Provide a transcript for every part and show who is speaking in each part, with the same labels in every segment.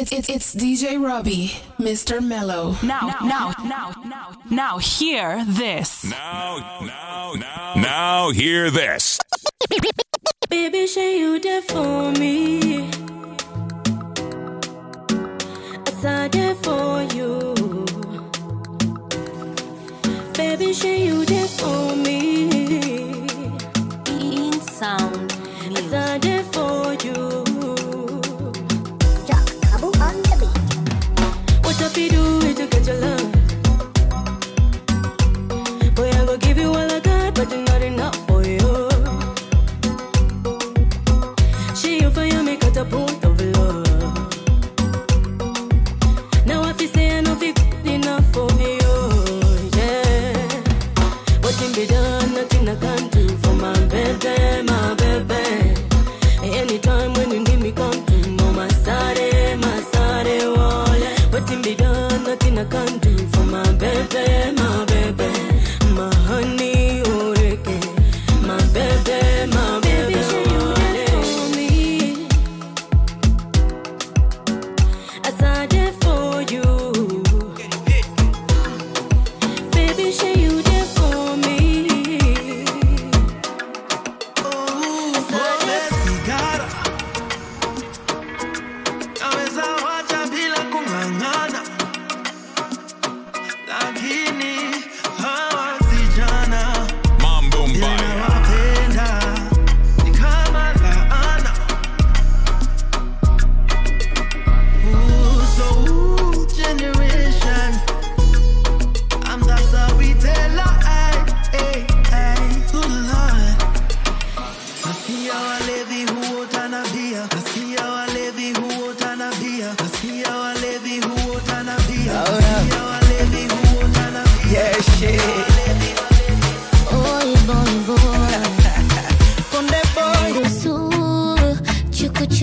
Speaker 1: It's, it's, it's DJ Robbie, Mr. Mellow.
Speaker 2: Now, now, now, now, now, hear this.
Speaker 3: Now, now, now, now, hear this.
Speaker 4: Baby, say you there for me. As I there for you. Baby, say you there for me.
Speaker 5: In sound.
Speaker 4: As I there for you.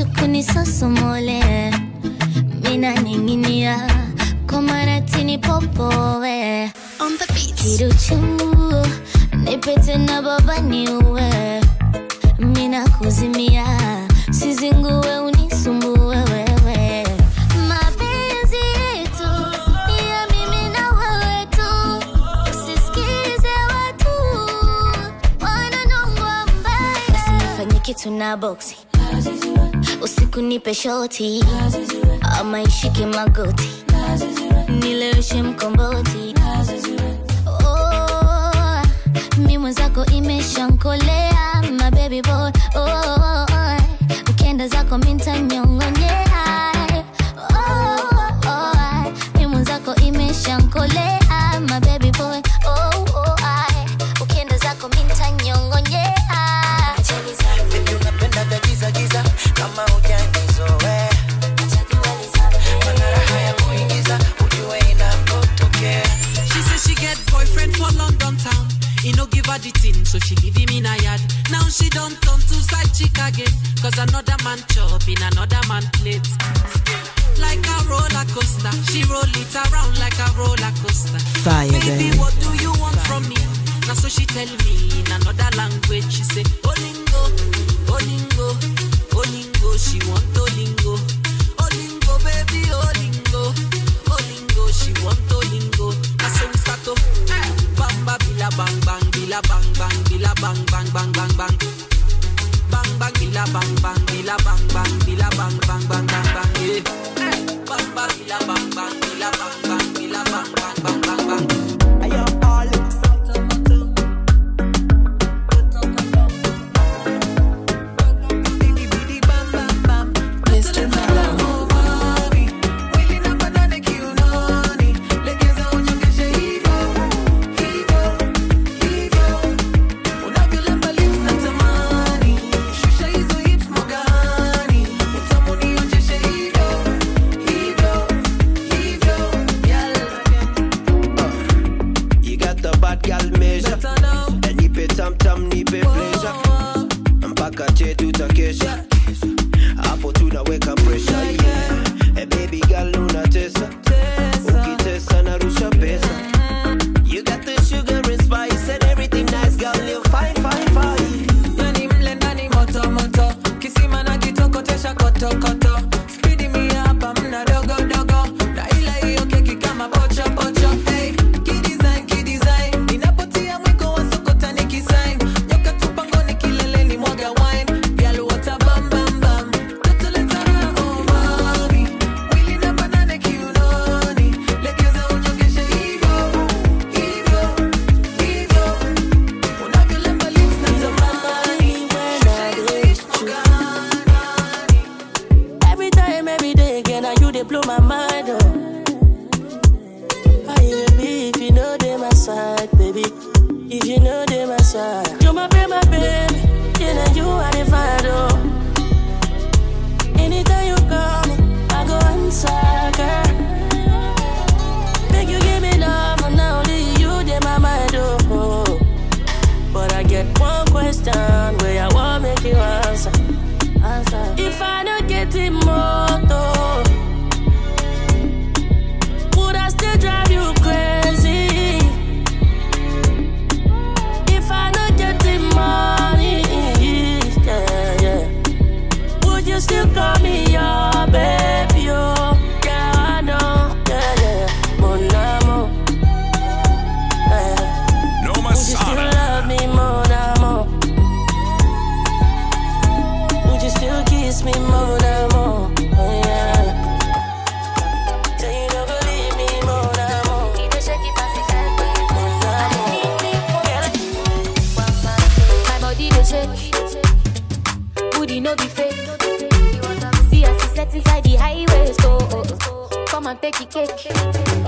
Speaker 5: kunisosomole mina ninginia komaratini popowe. Kidu changu nipete na baba mina kuzimia sizinguwe unisumbue mapenzi yetu ya mimi na wewe tu usisikize watu wananongwa mbaya kitu na boksi kunipe shoti. Ama ishike magoti. Nileweshe mkomboti. Oh, mi mwenzako imeshankolea mabebi boy. Oh, oh, ukienda zako mintanyongonyea oh, oh, mi mwenzako imeshankolea.
Speaker 6: don't turn to side chick again. Cause another man chop in another man plate. Like a roller coaster, she roll it around like a roller coaster.
Speaker 7: Fire,
Speaker 6: Baby,
Speaker 7: baby.
Speaker 6: what do you want Fire. from me? Now so she tell me in another language. She say, Olingo, Olingo, Olingo. She want to bang bang.
Speaker 1: Come and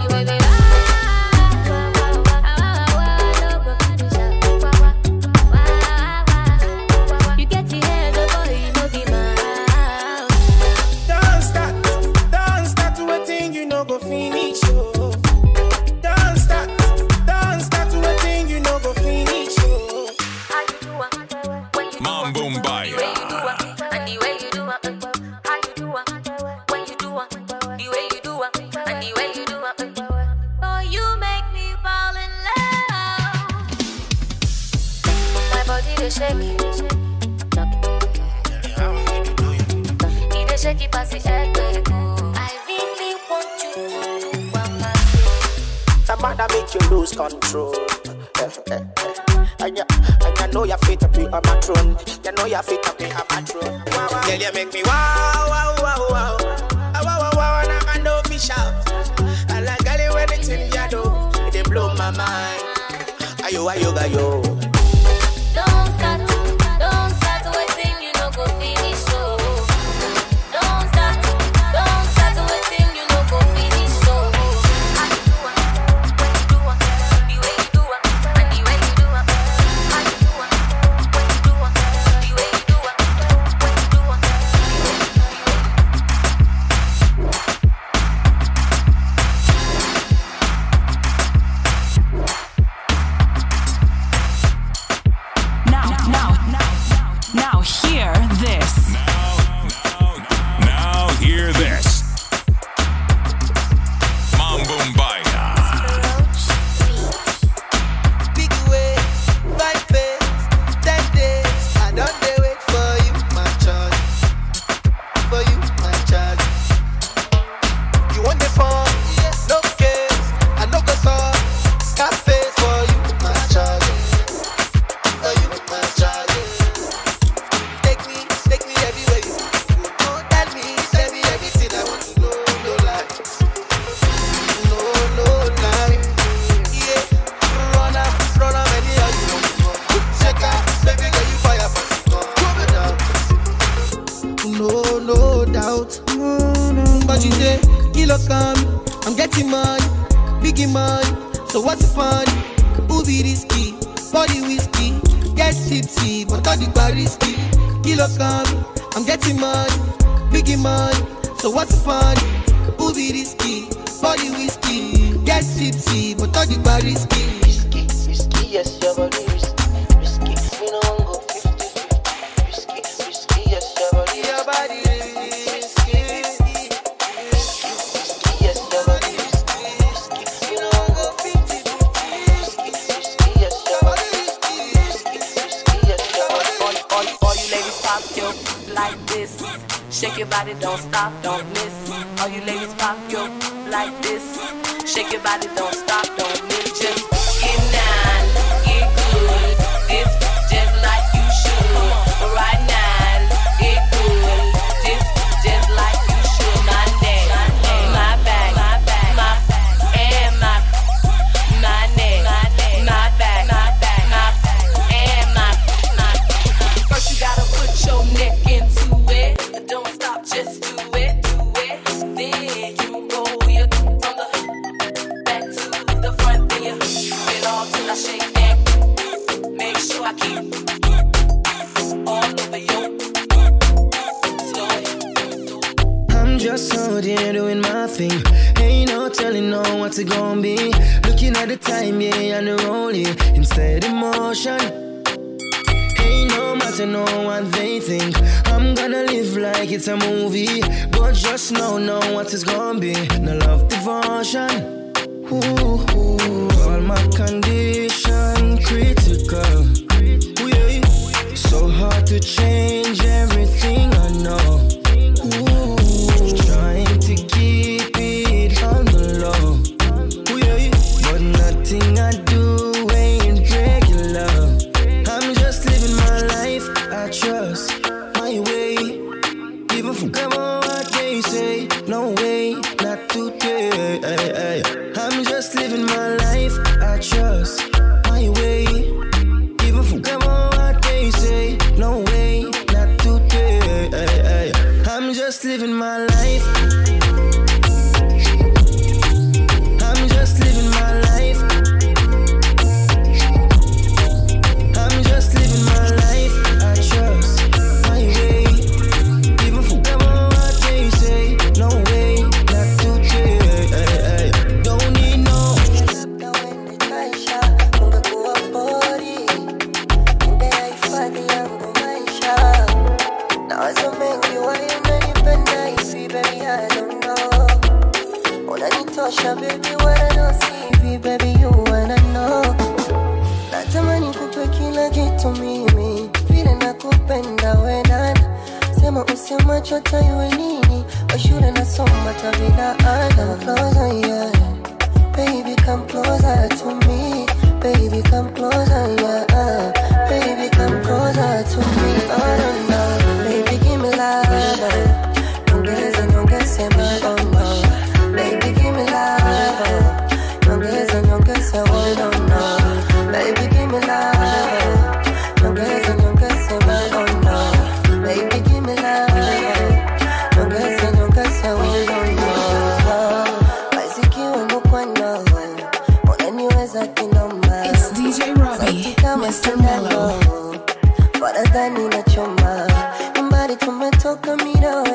Speaker 8: zombie. No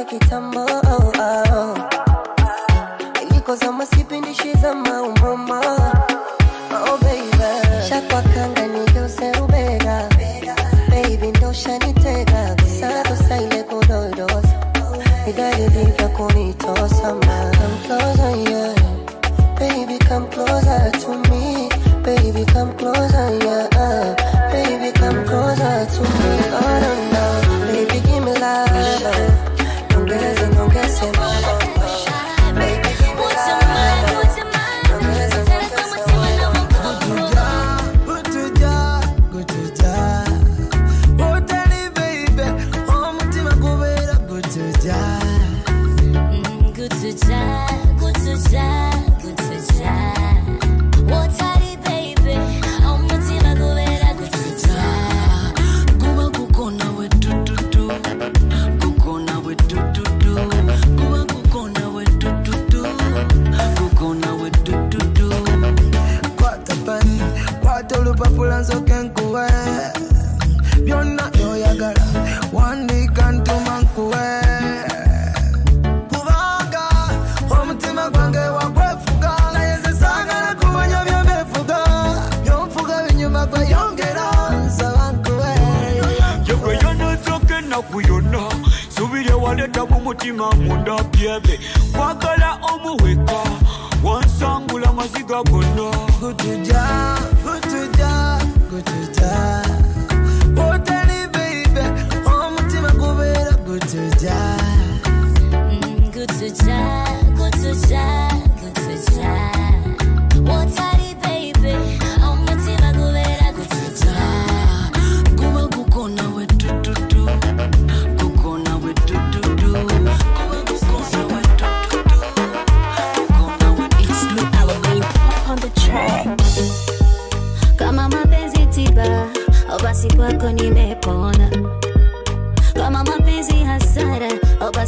Speaker 9: ya kitambo oh, oh. Nilikozama sipendi shiza maumama Come closer, to me. Baby, come closer, to me. Oh,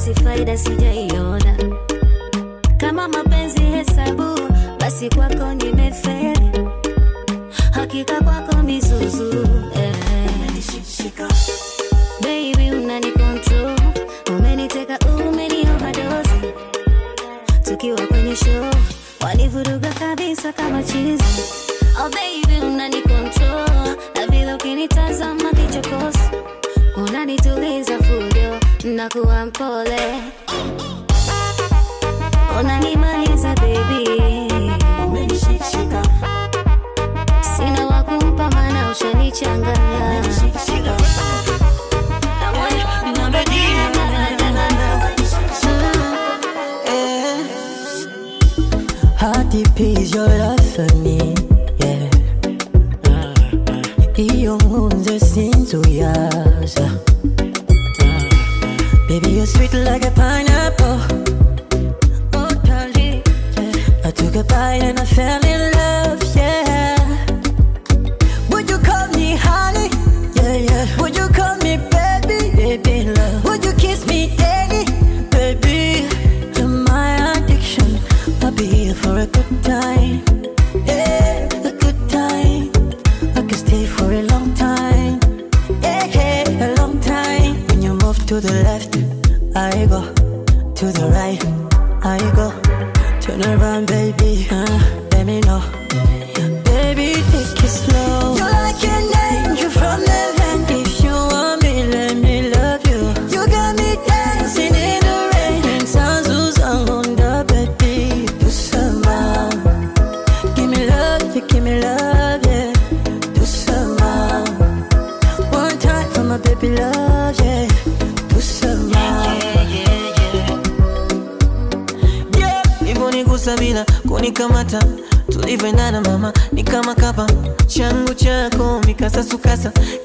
Speaker 10: basi faida sijaiona. Kama mapenzi hesabu, basi kwako nimeferi hakika kwako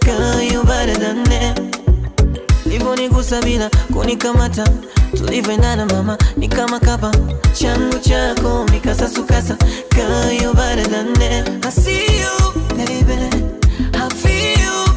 Speaker 11: Girl, you better
Speaker 12: than them. Nivonigusa bila kunikamata, tulivyoendana mama, ni kama kapa changu chako nikasasukasa. Girl, you better than them. I see you, baby, I feel you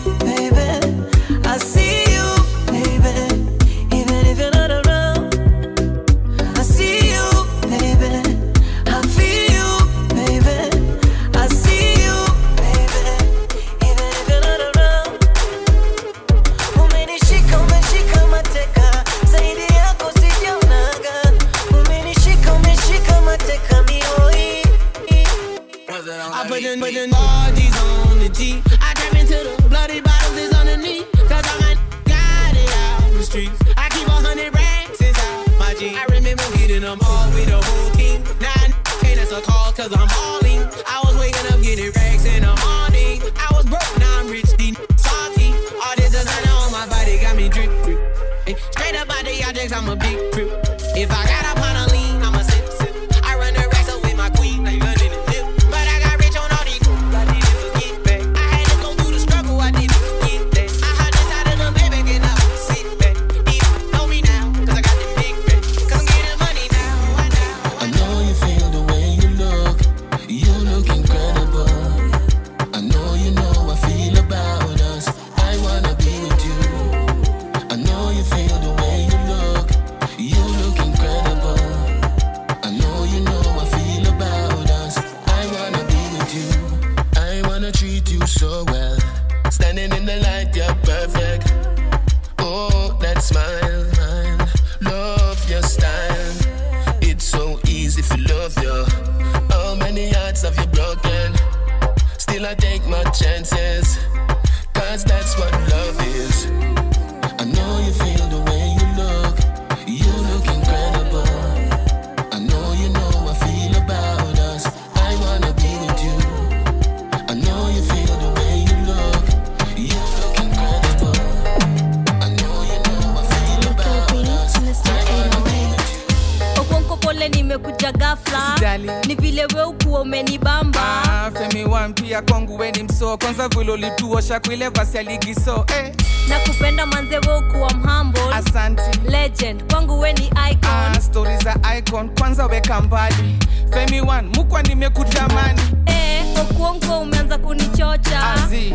Speaker 13: kali ni vile we ukuwa umenibamba.
Speaker 14: Ah, femi kwangu we ni msoo. Kwanza vilolituosha kwile vasi aligiso eh.
Speaker 13: na kupenda manze we ukuwa mhambo kwangu we ni icon.
Speaker 14: Ah, stori za icon. Kwanza weka mbali. Femi 1 mukwa nimekutamani
Speaker 13: eh kuongo umeanza kunichocha.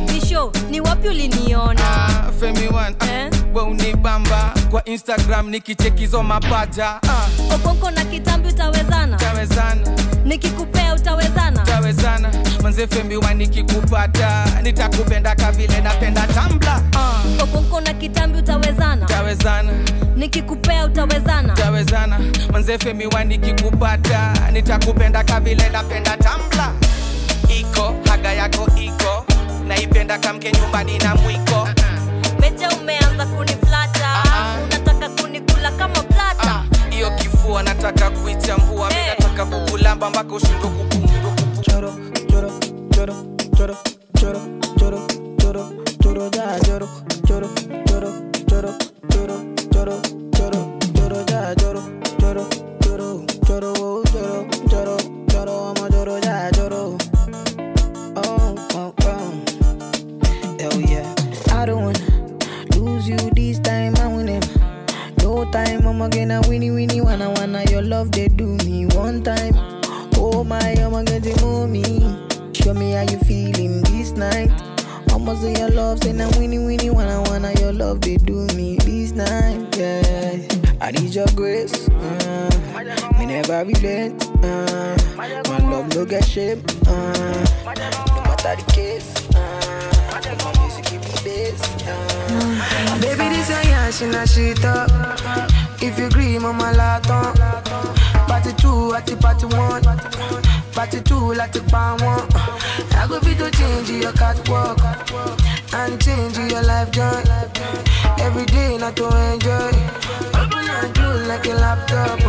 Speaker 14: Tisho
Speaker 13: ni wapi uliniona?
Speaker 14: Ah, ah eh? unibamba. Kwa instagram nikichekizo mapaja. Ah.
Speaker 13: okonko na kitambi utawezana? Nikikupea utawezana?
Speaker 14: Manze femi nikikupata nitakupenda kavile napenda tambla ah.
Speaker 13: okonko na kitambi utawezana? Nikikupea utawezana?
Speaker 14: Manze femi nikikupata nitakupenda kavile napenda tambla iko haga yako iko naipenda kamke nyumbani na mwiko
Speaker 13: meja umeanza kuniflata unataka kunikula kama plata
Speaker 14: hiyo kifua nataka kuichambua mi nataka kukulamba mpaka ushindo kupumua
Speaker 8: choro choro choro choro choro choro choro choro choro choro choro choro choro no time I'm gonna winnie winnie wanna wanna your love they do me one time Oh my, I'ma get the mommy. Show me how you feeling this night. I'ma say your love, say now winnie winnie wanna wanna your love they do me this night. Yeah, I need your grace. Uh, me never relent. Uh, my love no get shame. Uh, no matter the case. Uh, my music Uh,
Speaker 15: Baby, this a yash in a shit up. If you agree, mama laton. Party two, at the party one. Party two, like the pan one. I go fit to change your catwalk. And change your life joy. Every day, not to enjoy. Open and close like a laptop.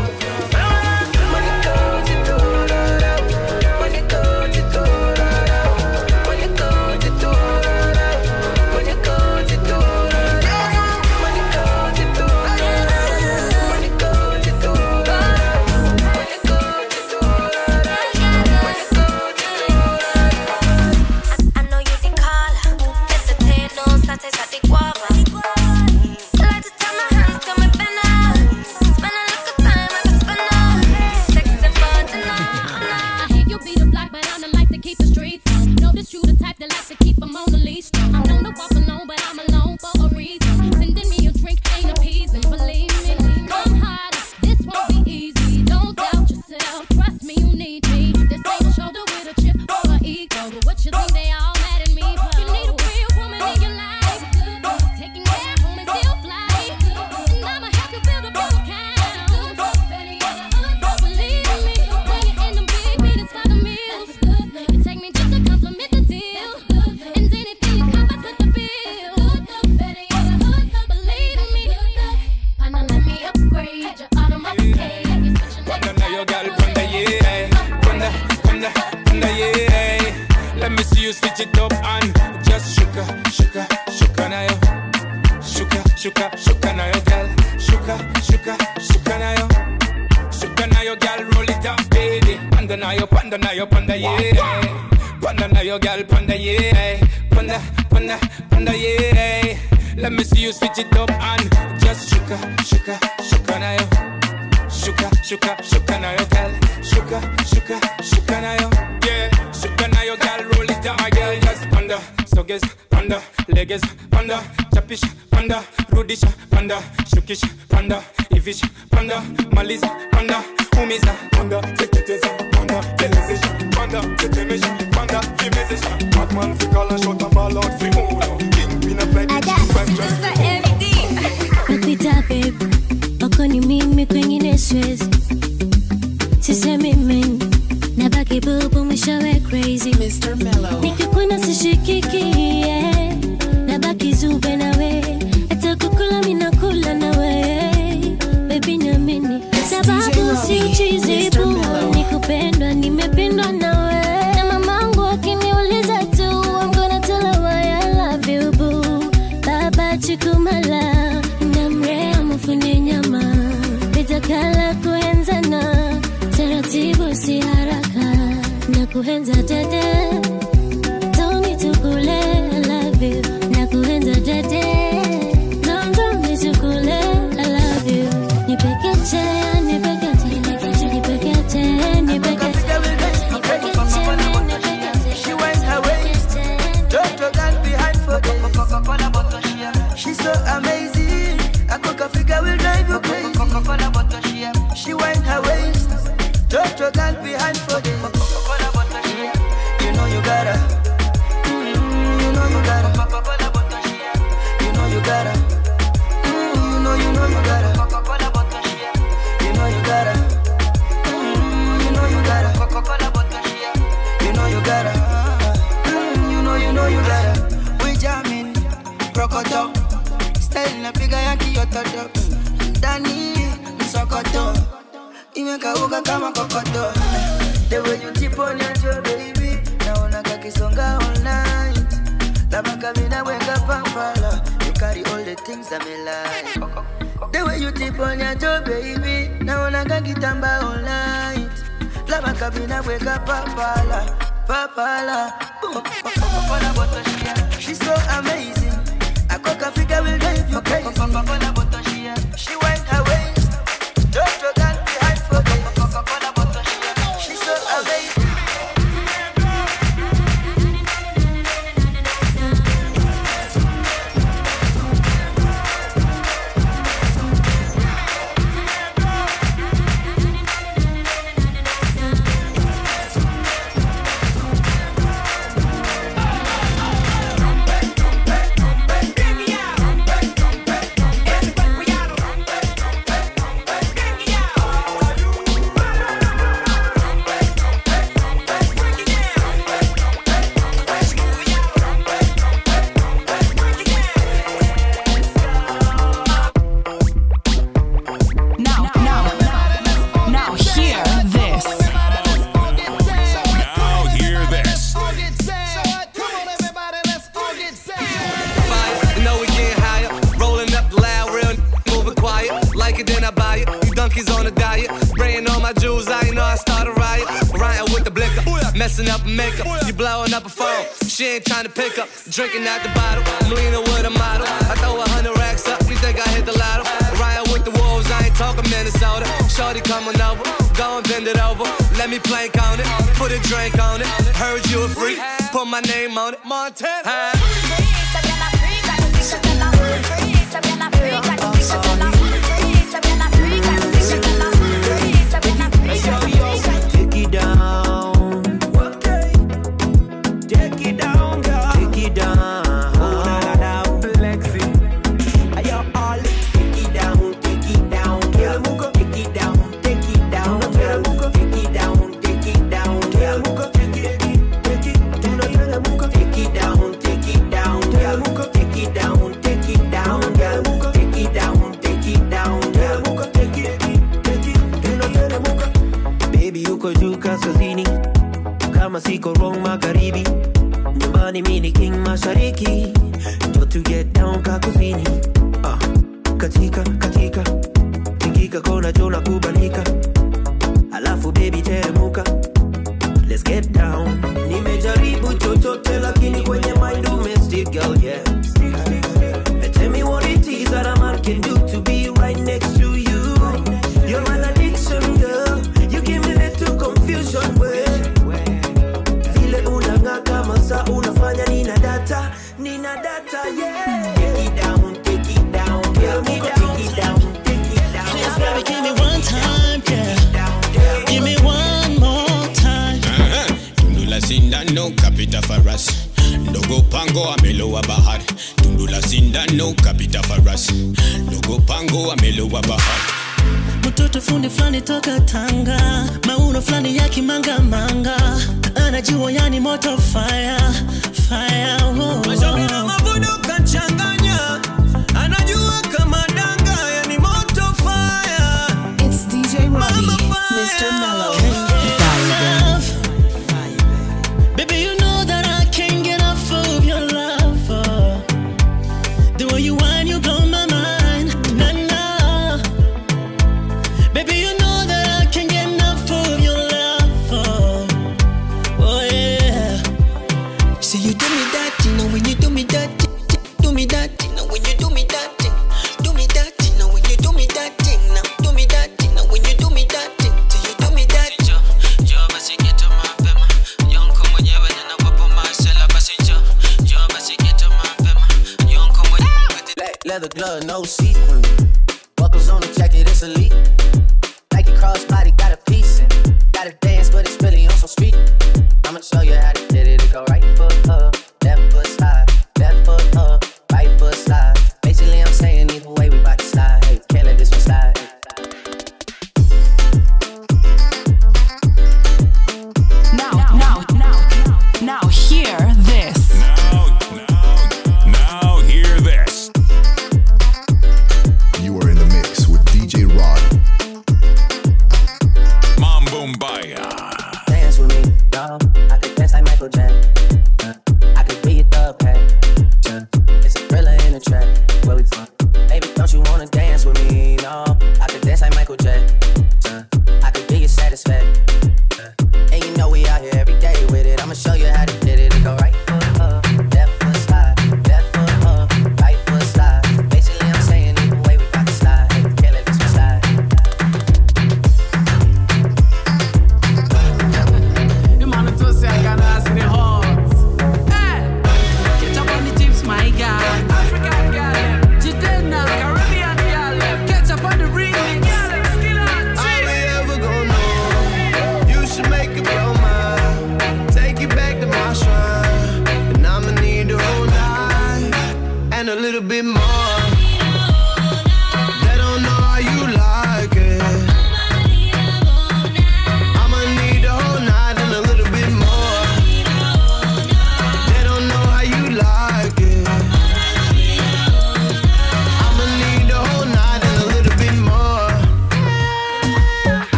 Speaker 16: méchant,
Speaker 14: panda, c'est que t'es ça, panda, elle est méchant, panda, c'est t'es méchant, panda. Batman,
Speaker 5: Nakuita babe, mimi kwengine siwezi, mimi na baki bubu mwishowe crazy. Mr. Mellow, nikikuna sishikiki yeah. na baki zube nawe, hata kukula minakula nawe, baby niamini sababu si uchizibu ni kupendwa nimependwa nawe. Na mamangu akiniuliza tu I'm gonna tell her why I love you boo. Baba mufune nyama. Nitakala kuenzana taratibu si haraka. Na kuenza dede nipekeche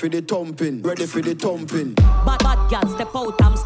Speaker 17: Ready for the thumping, ready for the thumping.
Speaker 18: Bad bad girl, step out, I'm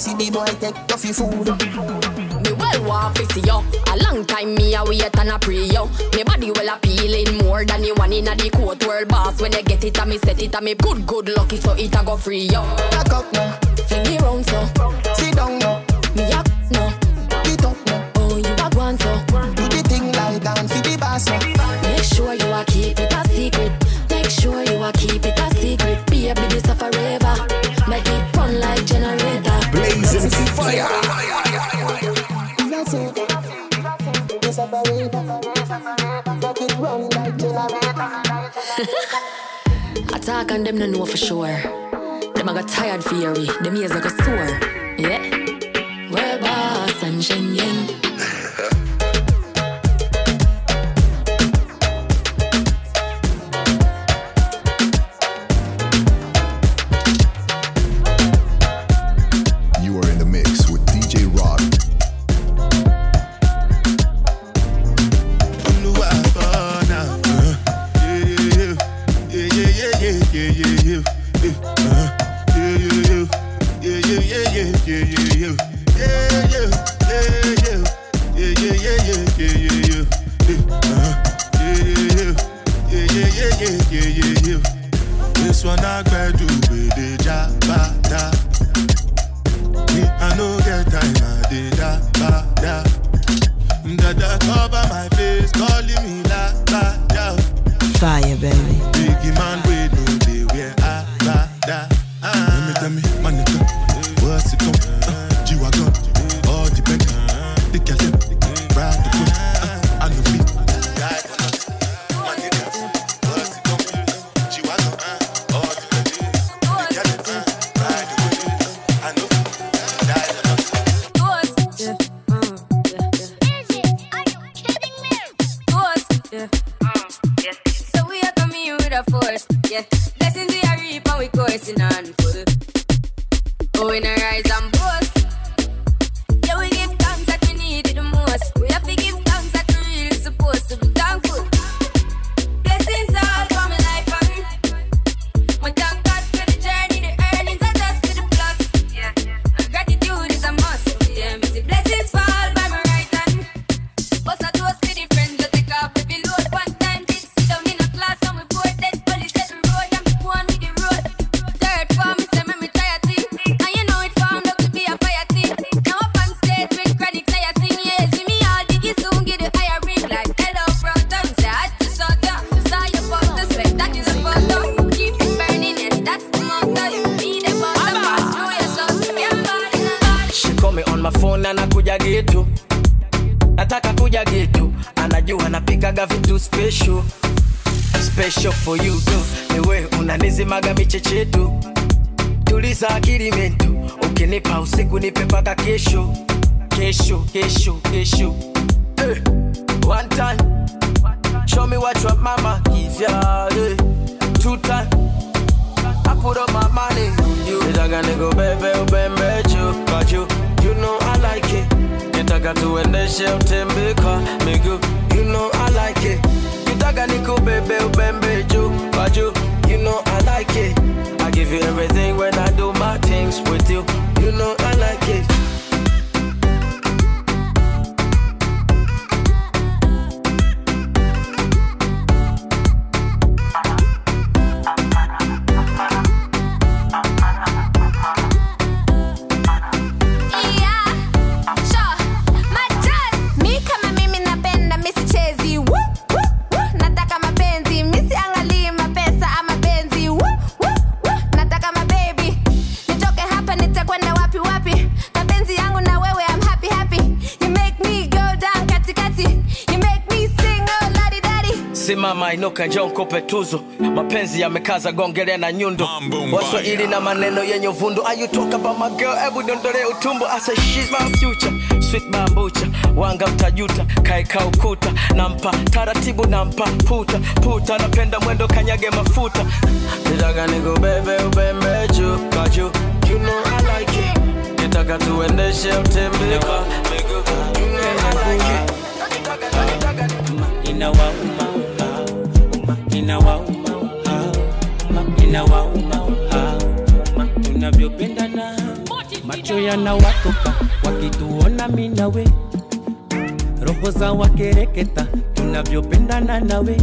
Speaker 19: see the boy take toffee food.
Speaker 20: Me well want to see yo. A long time me a wait and a pray yo. Me body well appealing more than you one in a the court world boss. When they get it, I me set it, I me good good lucky so it a go free yo.
Speaker 19: Back up now.
Speaker 21: Tuliza akili mento, ukinipa usiku nipe paka kesho, kesho, kesho, kesho. Hey, one time, show me what your mama gives ya. Hey, two time, I put up my money you. Nitaka nikubebe ubembe juu juu, you know I like it. Nitaka tuendeshe utembe kwa miguu, you know I like it. Nitaka nikubebe ubembe juu juu you know I like it. I give you everything when I do my things with you, you know I like it. Inuka njoo nikupe tuzo, mapenzi yamekaza gongele na nyundo, waswahili na maneno yenye uvundu. Are you talk about utumbo. I say she's my wanga mtajuta, kaeka ukuta, nampa. Taratibu, nampa. Puta. Puta, napenda mwendo kanyage mafuta, nitaka nikubebe ubembe juu. Kwa you know like it, tuendeshe utembee you know like
Speaker 22: inawauma inawauma hauma inawauma hauma tunavyopendana macho yanawatoka wakituona minawe roho za wakereketa tunavyopendana nawe.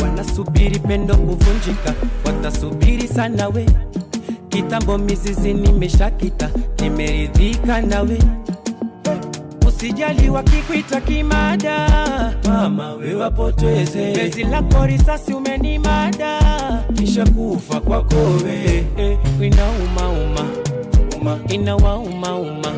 Speaker 22: Wanasubiri pendo kuvunjika watasubiri sana kitambo mizizi nimeshakita nimeridhika nawe usijali wakikwita kimada, mama we wapoteze. Bezi lako risasi umenimada, kisha kufa kwako we. Eh, eh, inauma uma uma, inawauma uma uma.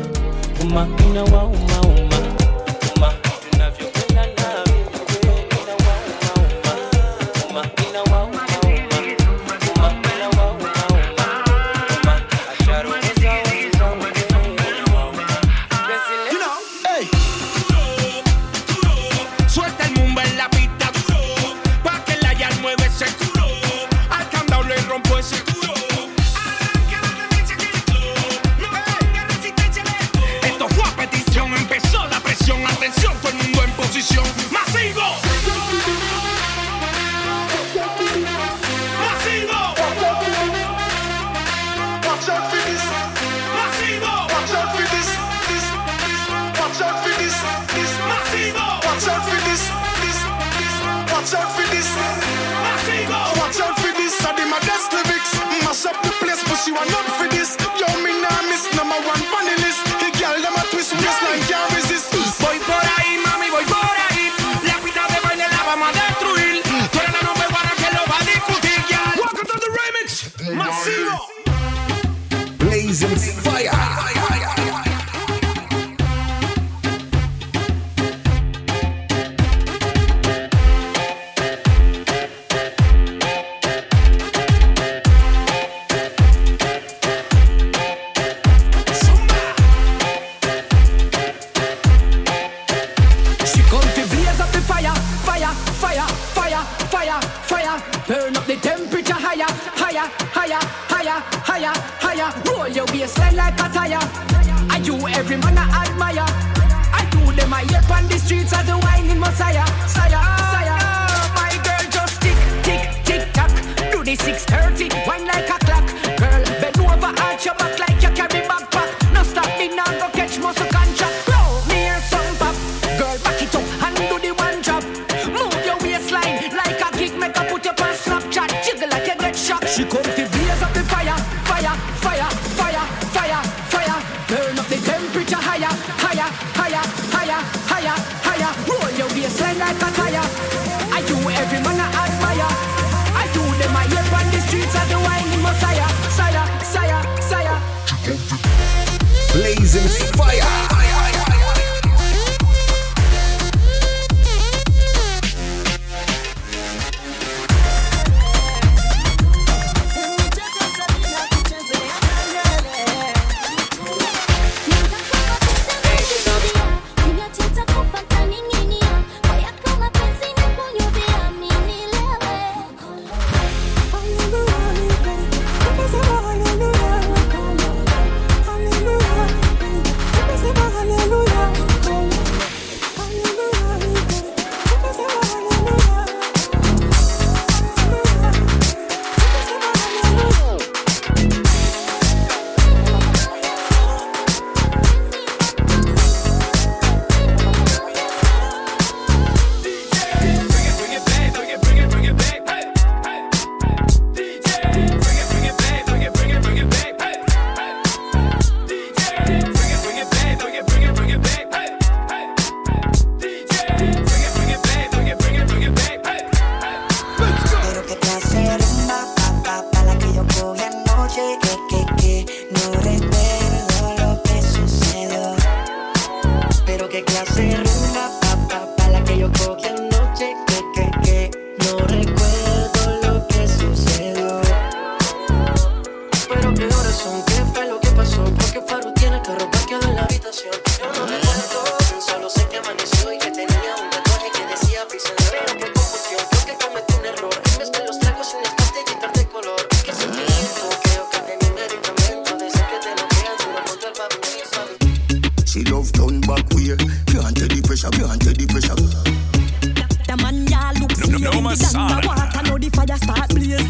Speaker 23: The
Speaker 5: pressure. The
Speaker 18: man ya look
Speaker 5: No, no, no,
Speaker 18: the
Speaker 5: Masada.
Speaker 18: water, now the fire start blaze.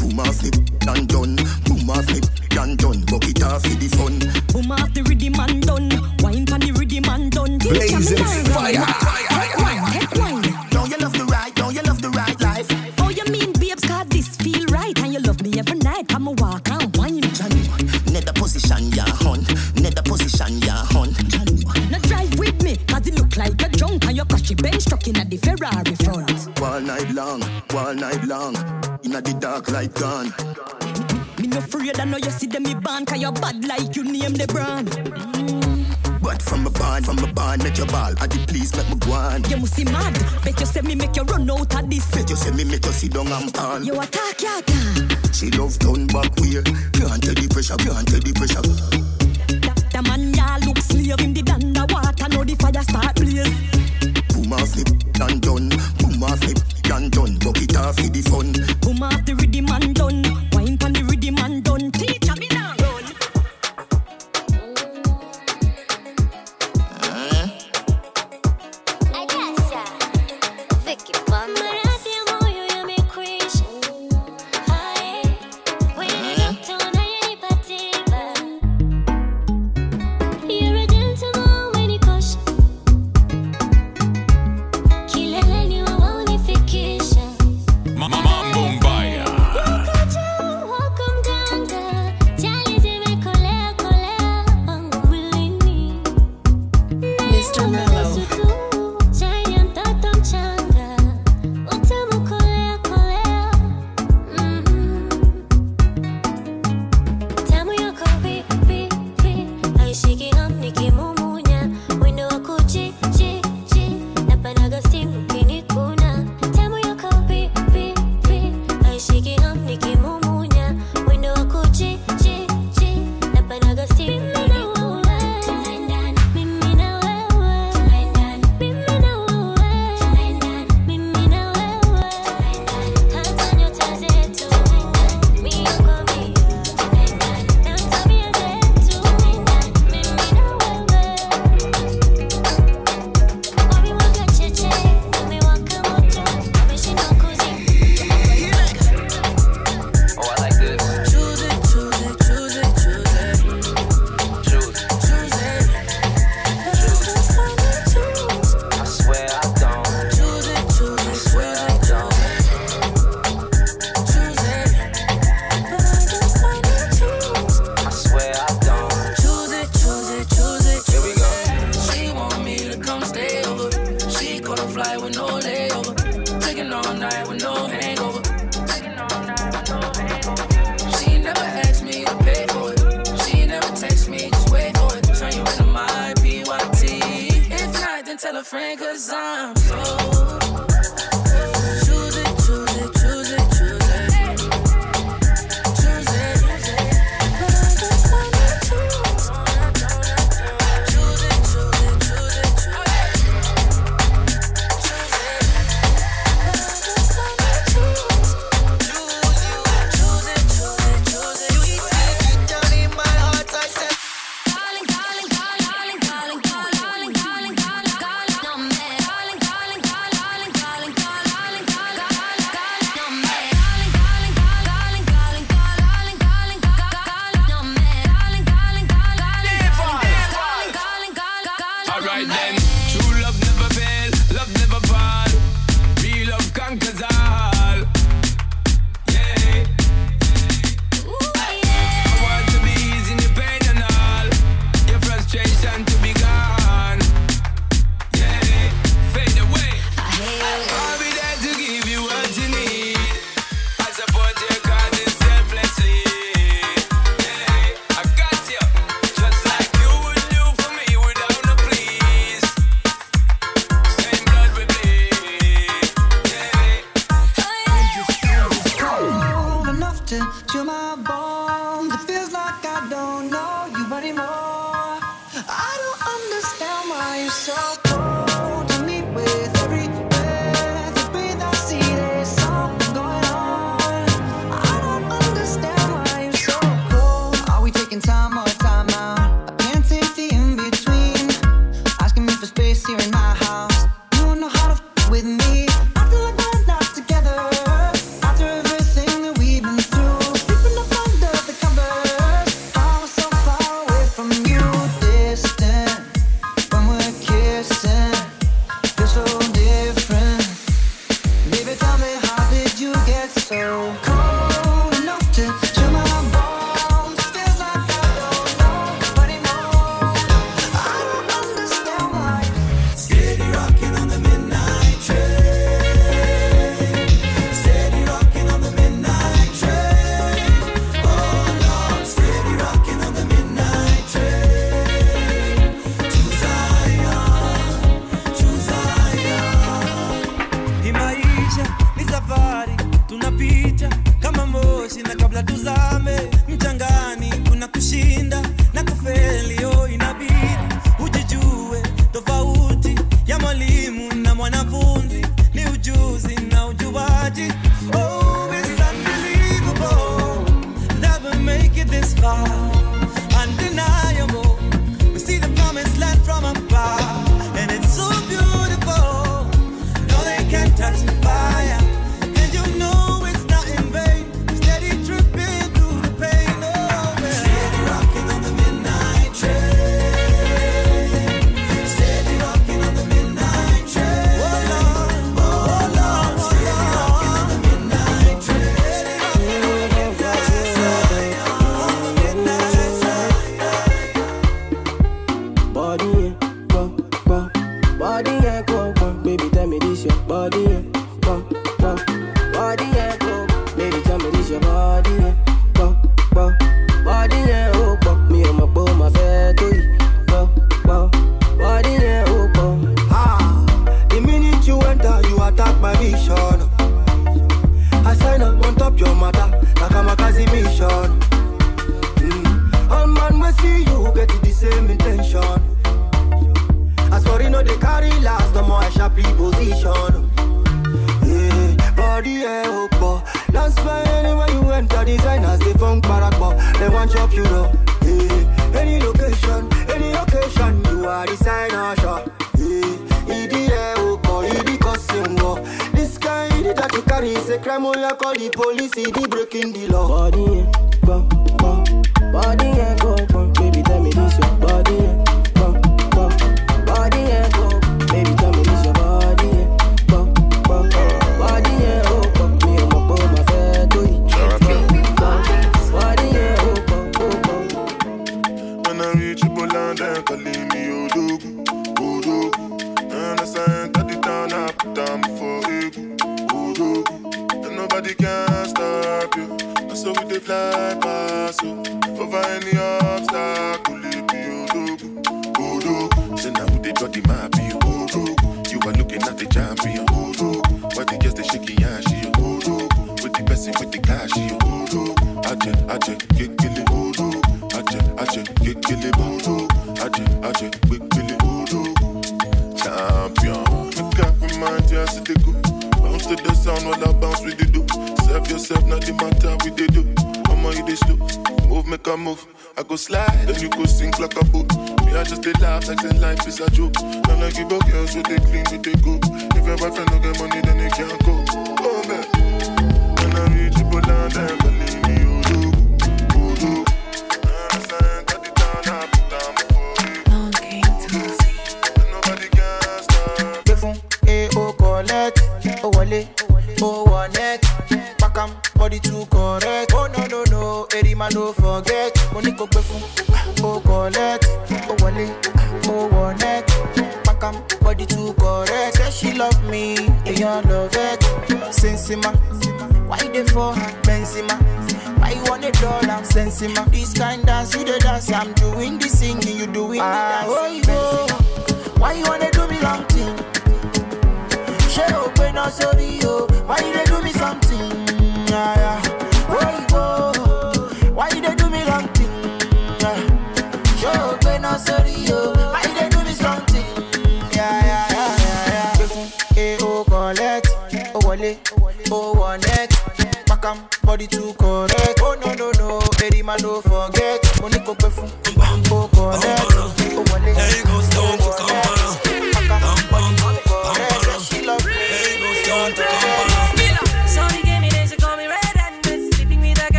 Speaker 5: Boom off flip and done. Boom off flip and done. Bucket off for the fun.
Speaker 18: Boom off the rhythm and done. Wine pan the rhythm and done.
Speaker 5: Blazing fire.
Speaker 18: Night
Speaker 5: long, all night long. Inna the dark light gone.
Speaker 18: Me no afraid, I know you see them me band. Cause you bad like you name the brand.
Speaker 5: But from a barn, from a barn, make your ball. I did please make me go on.
Speaker 18: You must be mad. Bet you say me make you run out of this.
Speaker 5: Bet you say me make you sit down and fall.
Speaker 18: You attack, you attack.
Speaker 5: She love turn back way. Can't take the pressure, can't take the pressure.
Speaker 18: The man ya look slave in the underwater. Now the fire start blaze.
Speaker 5: Boom off flip and done. Boom off flip and done. Bucket off for the fun.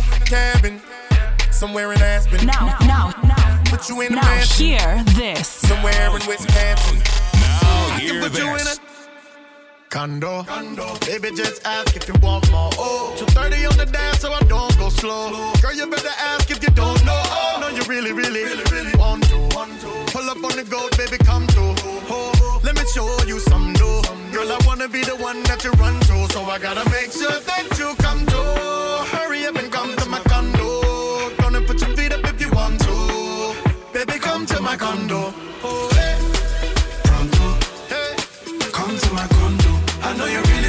Speaker 24: You
Speaker 23: in
Speaker 25: a
Speaker 26: log cabin, somewhere in Aspen.
Speaker 2: Now, now, now,
Speaker 26: put you in a
Speaker 2: now
Speaker 26: mansion,
Speaker 2: hear this.
Speaker 26: somewhere in Wisconsin.
Speaker 27: Now
Speaker 26: I can
Speaker 27: hear
Speaker 26: put you in
Speaker 27: this.
Speaker 26: a
Speaker 25: Condo. condo. Baby, just ask if you want more. Oh, 230 on the dance, so I don't go slow. Girl, you better ask if you don't know. Oh, no, you really, really, really, really want to. Pull up on the goat, baby, come through. Oh, let me show you some dough. Girl, I wanna be the one that you run to, so I gotta make sure that you come to. Hurry up and come to my condo. Gonna put your feet up if you want to. Baby, come to my condo. Oh, I know you're
Speaker 28: real.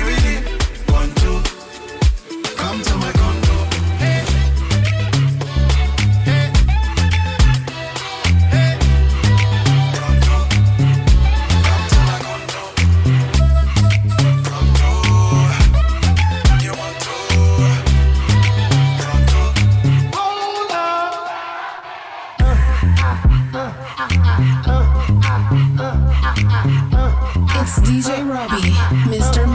Speaker 28: DJ Robbie, Mr.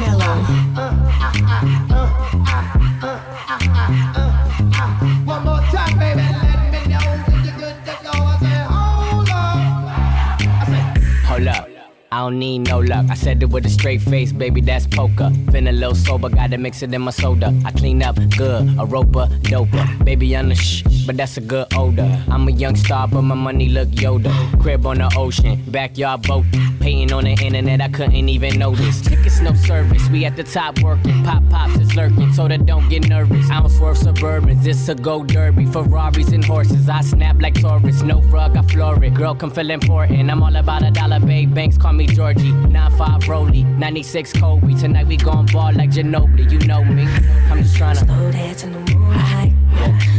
Speaker 23: I
Speaker 21: don't need no luck. I said it with a straight face, baby, that's poker. Been a little sober, gotta mix it in my soda. I clean up good, a roper, doper. Baby, I'm the shh, but that's a good odor. I'm a young star, but my money look Yoda. Crib on the ocean, backyard boat. Paying on the internet, I couldn't even notice. Tickets, no service, we at the top working. Pop pops is lurking, so that don't get nervous. I don't swerve suburbans, it's a go derby. Ferraris and horses, I snap like Taurus. No rug, I floor it. Girl, come feel important. I'm all about a dollar, babe. Banks call me Georgie. 9-5 Rolly, 96 Kobe. Tonight we gon' ball like Ginobili, you know me. I'm just tryna
Speaker 3: Slow dance in the moonlight.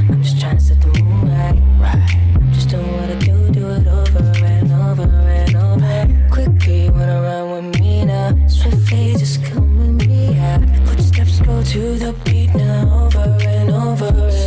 Speaker 3: I'm just trying to set the mood right. I'm just doing what I do, do it over and over and over. Quickly wanna run with me now. Swiftly just come with me. Yeah. Footsteps go to the beat now, over and over and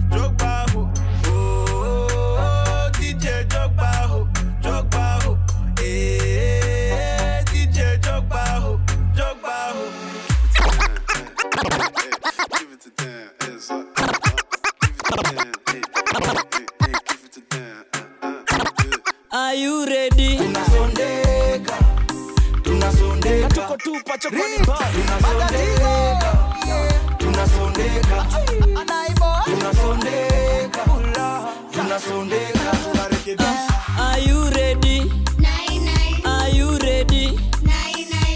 Speaker 29: Tuko tupa chokoni.
Speaker 9: Tunasondeka, tunasondeka. Tunasondeka, tunasondeka. Tunarekebisha.
Speaker 29: Are you ready? Are you ready?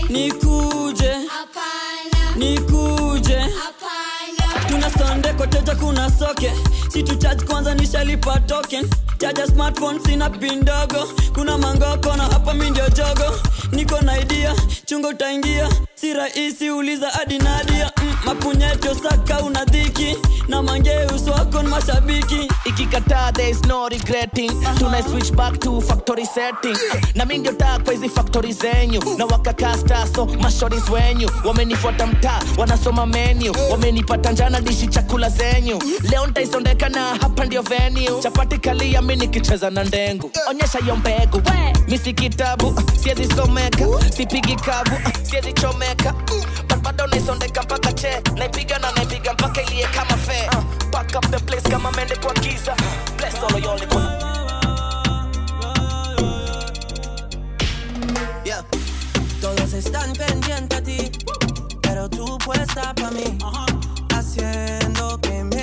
Speaker 29: Nikuje. Nikuje. Tuna sonde koteja kuna soke si tu charge kwanza nishalipa token chaja smartphone sina pin ndogo kuna mangoko na hapa mindiojogo ndio jogo niko na idea chungo utaingia si rahisi uliza hadi nadia. mm, mapunyeto saka una dhiki na mangeus wako ni mashabiki.
Speaker 30: Ikikataa there is no regretting. Tuna switch back to factory setting. Na mi ndio taa kwa hizi factory zenyu. Na wakakasta so mashoris wenyu wamenifuata mtaa wanasoma menu. Wamenipata njana dishi chakula zenyu. Leo ntaisondeka na hapa ndio venue. Chapati kalia mi nikicheza na ndengu. Onyesha hiyo mbegu. Misi kitabu siezi someka. Sipigi kavu but don't listen, they can pack a chair. They bigger than they bigger, pack a year, come fair. Pack up the place, come a man, they put Giza. Bless all of y'all, they.
Speaker 31: Yeah. Todos están pendientes a ti, pero tú puestas para mí, haciendo que me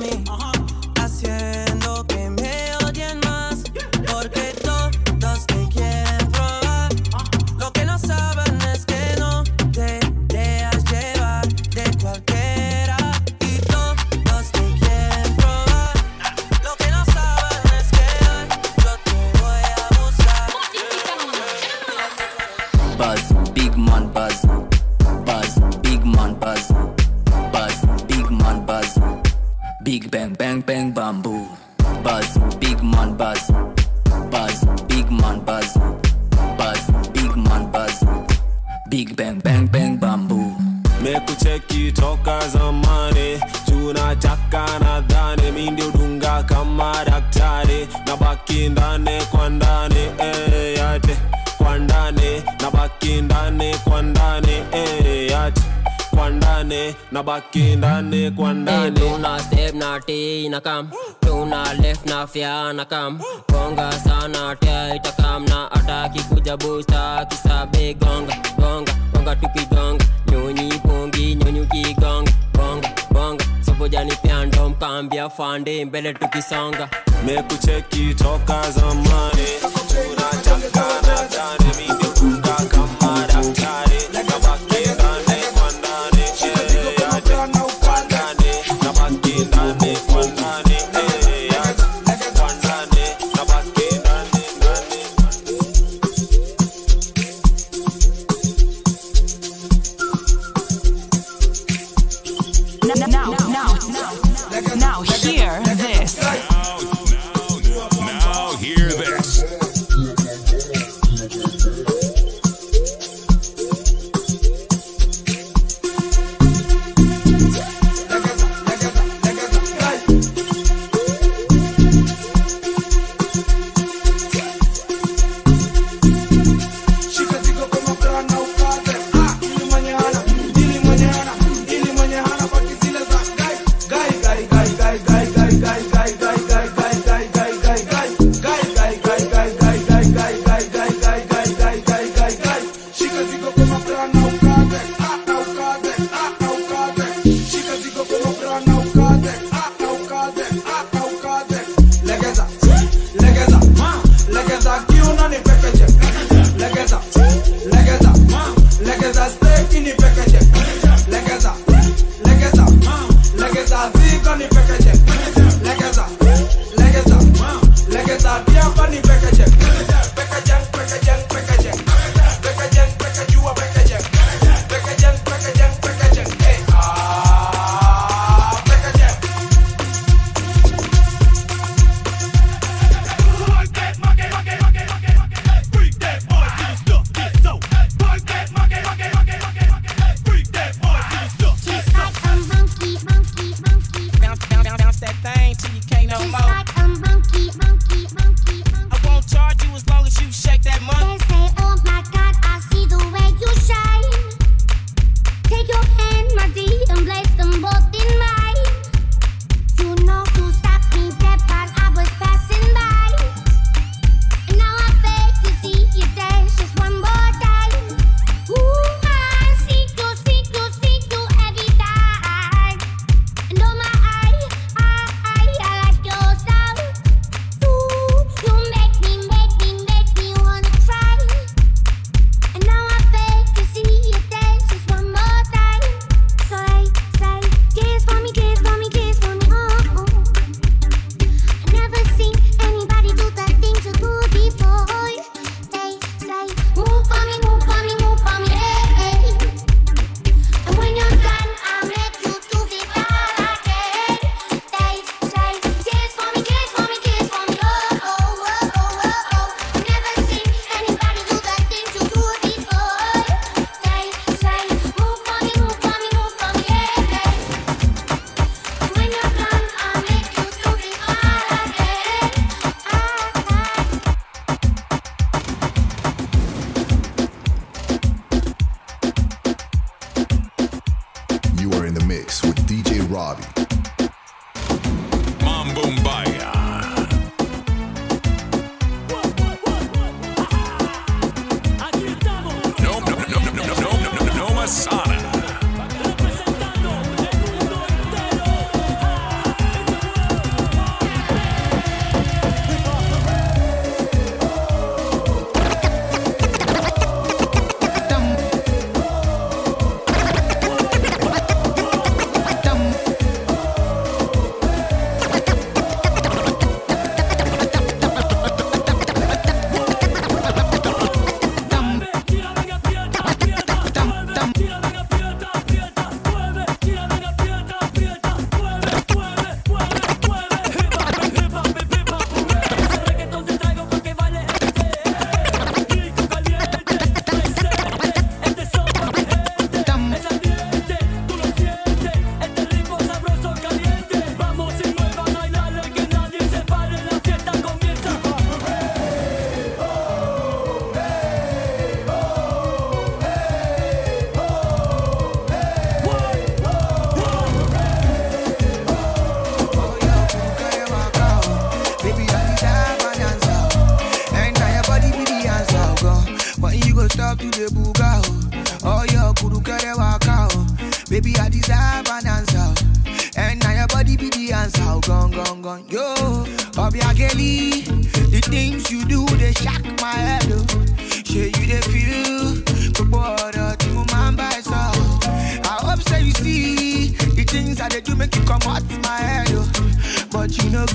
Speaker 31: puesta
Speaker 32: kam gonga sana tia na ataki kuja busta kisabe gonga gonga gonga tukigonga nyonyi pongi nyonyi ukigonga gonga gonga. Sobojani pyando mkambia fande mbele tukisonga
Speaker 33: mekucheki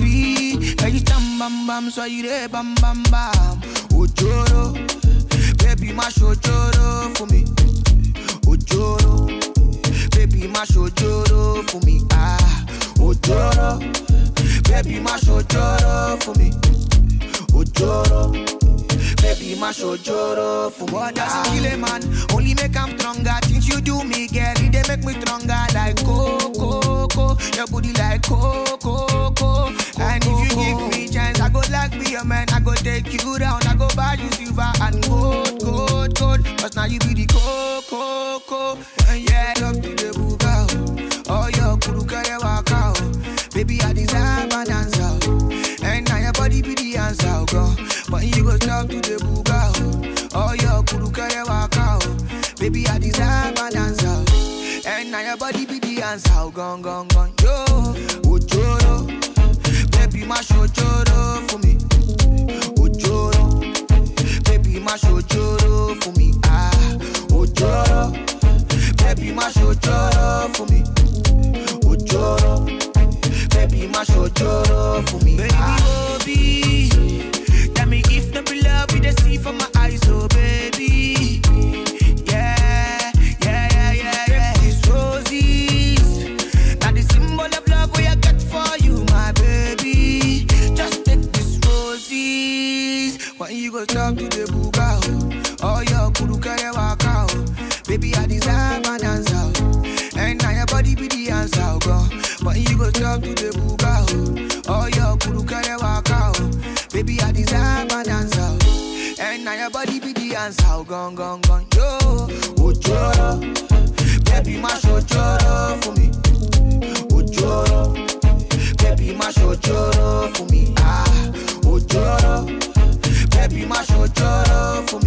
Speaker 9: be, you tam bam bam, so you dey bam bam bam. Ojoro, baby, my ojoro for me. Ojoro, baby, my ojoro for me. Ah, ojoro, baby, my ojoro for me. Ojoro, baby, my ojoro for. What it kill a man? Only make I'm stronger. Things you do me, girl, they make me stronger. Like coco, coco, your booty like coco, coco. And if you give me chance, I go like be your man. I go take you down. I go buy you silver and gold, gold, gold. Cause now you be the coco, coco. And yeah, love to the buga. oh. Your kuru waka. oh. Baby, I deserve an answer. And now your body be the answer, girl. But you go talk to the buga. oh. Oh, your kuru kare waka. oh. Baby, I an answer. oh. And now your body be the answer, oh, gone, gone. Yo, ojoro. Baby, my ojoro for me. Ojoro. Baby, my ojoro for me. Ah, ojoro. Baby, my ojoro for me. Ojoro. Baby, my ojoro for me. o gangan gan yo. Ojoro, baby má ṣojoro fún mi. Ojoro, baby má ṣojoro fún mi. Ah, ojoro, baby má ṣojoro fún mi.